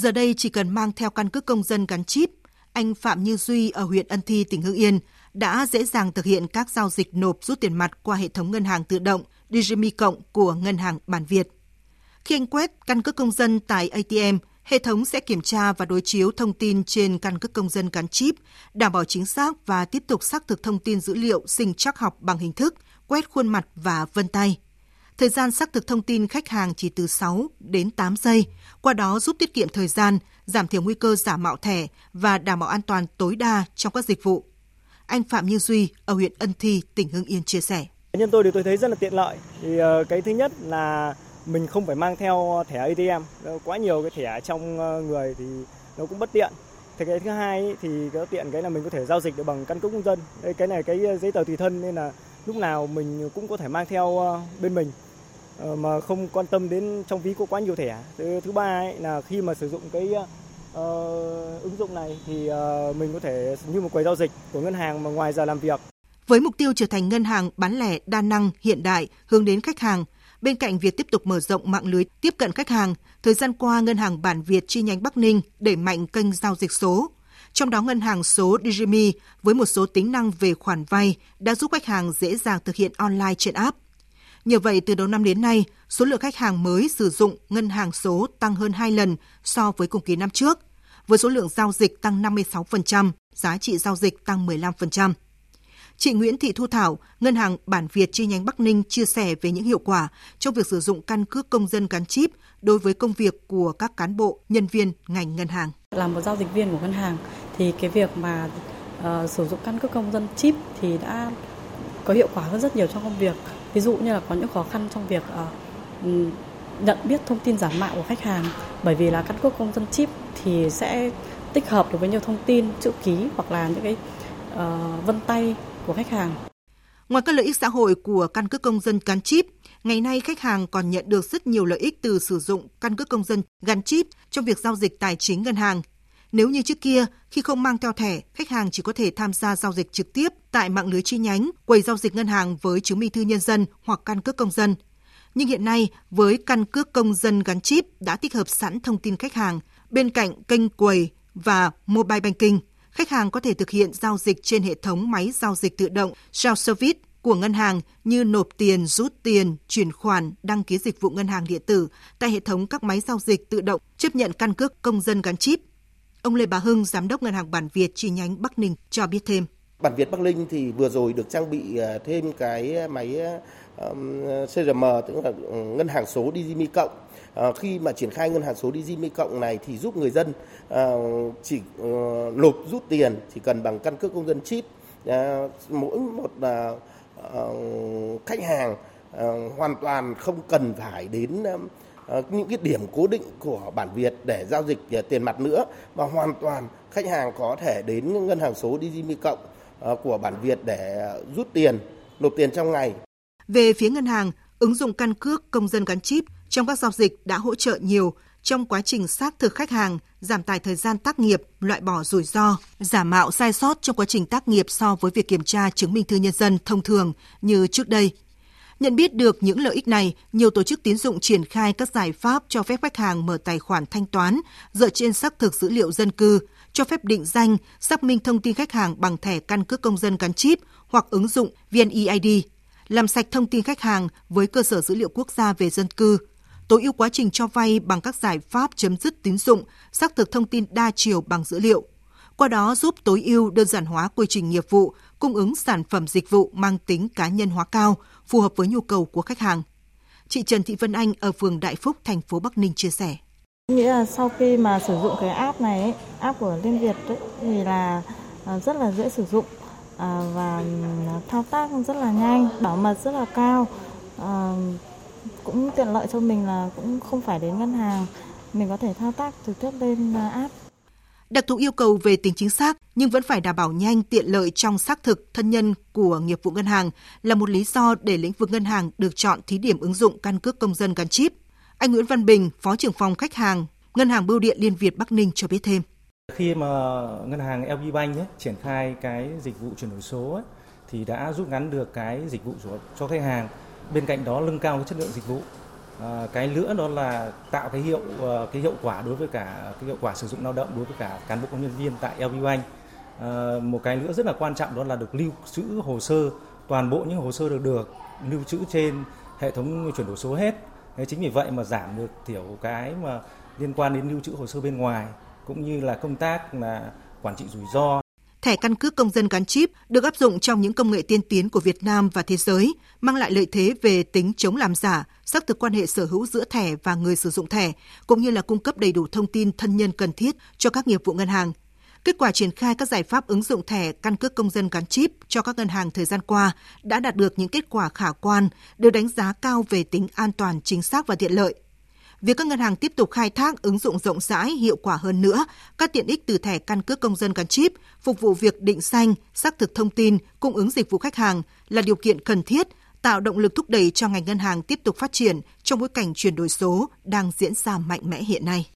Giờ đây chỉ cần mang theo căn cước công dân gắn chip, anh Phạm Như Duy ở huyện Ân Thi, tỉnh Hưng Yên đã dễ dàng thực hiện các giao dịch nộp rút tiền mặt qua hệ thống ngân hàng tự động Digimi Cộng của Ngân hàng Bản Việt. Khi anh quét căn cước công dân tại ATM, hệ thống sẽ kiểm tra và đối chiếu thông tin trên căn cước công dân gắn chip, đảm bảo chính xác và tiếp tục xác thực thông tin dữ liệu sinh chắc học bằng hình thức quét khuôn mặt và vân tay. Thời gian xác thực thông tin khách hàng chỉ từ 6 đến 8 giây, qua đó giúp tiết kiệm thời gian, giảm thiểu nguy cơ giả mạo thẻ và đảm bảo an toàn tối đa trong các dịch vụ. Anh Phạm Như Duy ở huyện Ân Thi, tỉnh Hưng Yên chia sẻ. Nhân tôi thì tôi thấy rất là tiện lợi. Thì ờ, cái thứ nhất là mình không phải mang theo thẻ ATM, quá nhiều cái thẻ trong ờ, người thì nó cũng bất tiện. Thì cái thứ hai thì cái tiện cái là mình có thể giao dịch được bằng căn cước công dân. Cái này cái ờ, giấy tờ tùy thân nên là lúc nào mình cũng có thể mang theo bên mình Ờ, mà không quan tâm đến trong ví có quá nhiều thẻ. Thứ, thứ ba ấy là khi mà sử dụng cái uh, ứng dụng này thì uh, mình có thể như một quầy giao dịch của ngân hàng mà ngoài giờ làm việc. Với mục tiêu trở thành ngân hàng bán lẻ đa năng hiện đại hướng đến khách hàng, bên cạnh việc tiếp tục mở rộng mạng lưới tiếp cận khách hàng, thời gian qua ngân hàng Bản Việt chi nhánh Bắc Ninh đẩy mạnh kênh giao dịch số. Trong đó ngân hàng số Digimi với một số tính năng về khoản vay đã giúp khách hàng dễ dàng thực hiện online trên app. Nhờ vậy, từ đầu năm đến nay, số lượng khách hàng mới sử dụng ngân hàng số tăng hơn 2 lần so với cùng kỳ năm trước, với số lượng giao dịch tăng 56%, giá trị giao dịch tăng 15%. Chị Nguyễn Thị Thu Thảo, Ngân hàng Bản Việt chi nhánh Bắc Ninh chia sẻ về những hiệu quả trong việc sử dụng căn cước công dân gắn chip đối với công việc của các cán bộ, nhân viên ngành ngân hàng. Là một giao dịch viên của ngân hàng thì cái việc mà uh, sử dụng căn cước công dân chip thì đã có hiệu quả hơn rất nhiều trong công việc. Ví dụ như là có những khó khăn trong việc uh, nhận biết thông tin giả mạo của khách hàng bởi vì là căn cước công dân chip thì sẽ tích hợp được với nhiều thông tin chữ ký hoặc là những cái uh, vân tay của khách hàng. Ngoài các lợi ích xã hội của căn cước công dân gắn chip, ngày nay khách hàng còn nhận được rất nhiều lợi ích từ sử dụng căn cước công dân gắn chip trong việc giao dịch tài chính ngân hàng. Nếu như trước kia, khi không mang theo thẻ, khách hàng chỉ có thể tham gia giao dịch trực tiếp tại mạng lưới chi nhánh, quầy giao dịch ngân hàng với chứng minh thư nhân dân hoặc căn cước công dân. Nhưng hiện nay, với căn cước công dân gắn chip đã tích hợp sẵn thông tin khách hàng bên cạnh kênh quầy và mobile banking, khách hàng có thể thực hiện giao dịch trên hệ thống máy giao dịch tự động self-service của ngân hàng như nộp tiền, rút tiền, chuyển khoản, đăng ký dịch vụ ngân hàng điện tử tại hệ thống các máy giao dịch tự động chấp nhận căn cước công dân gắn chip. Ông Lê Bá Hưng, Giám đốc Ngân hàng Bản Việt chi nhánh Bắc Ninh cho biết thêm. Bản Việt Bắc Ninh thì vừa rồi được trang bị à, thêm cái máy à, um, CRM tức là ừ, ngân hàng số Digimi cộng à, khi mà triển khai ngân hàng số Digimi cộng này thì giúp người dân chỉ ờ, nộp rút tiền chỉ cần bằng căn cước công dân chip mỗi một ờ, khách hàng hoàn toàn không cần phải đến Ờ, những cái điểm cố định của bản Việt để giao dịch ờ, tiền mặt nữa và hoàn toàn khách hàng có thể đến ngân hàng số Digimi cộng ờ, của bản Việt để rút tiền nộp tiền trong ngày. Về phía ngân hàng, ứng dụng căn cước công dân gắn chip trong các giao dịch đã hỗ trợ nhiều trong quá trình xác thực khách hàng, giảm tài thời gian tác nghiệp, loại bỏ rủi ro, giả mạo sai sót trong quá trình tác nghiệp so với việc kiểm tra chứng minh thư nhân dân thông thường như trước đây. Nhận biết được những lợi ích này, nhiều tổ chức tín dụng triển khai các giải pháp cho phép khách hàng mở tài khoản thanh toán dựa trên xác thực dữ liệu dân cư, cho phép định danh, xác minh thông tin khách hàng bằng thẻ căn cước công dân gắn chip hoặc ứng dụng VNeID, làm sạch thông tin khách hàng với cơ sở dữ liệu quốc gia về dân cư, tối ưu quá trình cho vay bằng các giải pháp chấm dứt tín dụng, xác thực thông tin đa chiều bằng dữ liệu. Qua đó giúp tối ưu đơn giản hóa quy trình nghiệp vụ, cung ứng sản phẩm dịch vụ mang tính cá nhân hóa cao, phù hợp với nhu cầu của khách hàng. Chị Trần Thị Vân Anh ở phường Đại Phúc, thành phố Bắc Ninh chia sẻ. Nghĩa là sau khi mà sử dụng cái app này, app của Liên Việt ấy, thì là à, rất là dễ sử dụng à, và à, thao tác rất là nhanh, bảo mật rất là cao cũng tiện lợi cho mình là cũng không phải đến ngân hàng, mình có thể thao tác trực tiếp lên app. Đặc thù yêu cầu về tính chính xác nhưng vẫn phải đảm bảo nhanh tiện lợi trong xác thực thân nhân của nghiệp vụ ngân hàng là một lý do để lĩnh vực ngân hàng được chọn thí điểm ứng dụng căn cước công dân gắn chip. Anh Nguyễn Văn Bình, Phó trưởng phòng khách hàng, Ngân hàng Bưu điện Liên Việt Bắc Ninh cho biết thêm. Khi mà ngân hàng LB Bank ấy, triển khai cái dịch vụ chuyển đổi số ấy, thì đã rút ngắn được cái dịch vụ cho khách hàng bên cạnh đó nâng cao cái chất lượng dịch vụ À, cái nữa đó là tạo cái hiệu ờ, cái hiệu quả đối với cả cái hiệu quả sử dụng lao động đối với cả cán bộ công nhân viên tại LB Bank. À, một cái nữa rất là quan trọng đó là được lưu trữ hồ sơ toàn bộ những hồ sơ được được lưu trữ trên hệ thống chuyển đổi số hết. Thế chính vì vậy mà giảm được thiểu cái mà liên quan đến lưu trữ hồ sơ bên ngoài cũng như là công tác là quản trị rủi ro thẻ căn cước công dân gắn chip được áp dụng trong những công nghệ tiên tiến của Việt Nam và thế giới, mang lại lợi thế về tính chống làm giả, xác thực quan hệ sở hữu giữa thẻ và người sử dụng thẻ, cũng như là cung cấp đầy đủ thông tin thân nhân cần thiết cho các nghiệp vụ ngân hàng. Kết quả triển khai các giải pháp ứng dụng thẻ căn cước công dân gắn chip cho các ngân hàng thời gian qua đã đạt được những kết quả khả quan, được đánh giá cao về tính an toàn, chính xác và tiện lợi việc các ngân hàng tiếp tục khai thác ứng dụng rộng rãi, hiệu quả hơn nữa các tiện ích từ thẻ căn cước công dân gắn chip, phục vụ việc định danh, xác thực thông tin, cung ứng dịch vụ khách hàng là điều kiện cần thiết tạo động lực thúc đẩy cho ngành ngân hàng tiếp tục phát triển trong bối cảnh chuyển đổi số đang diễn ra mạnh mẽ hiện nay.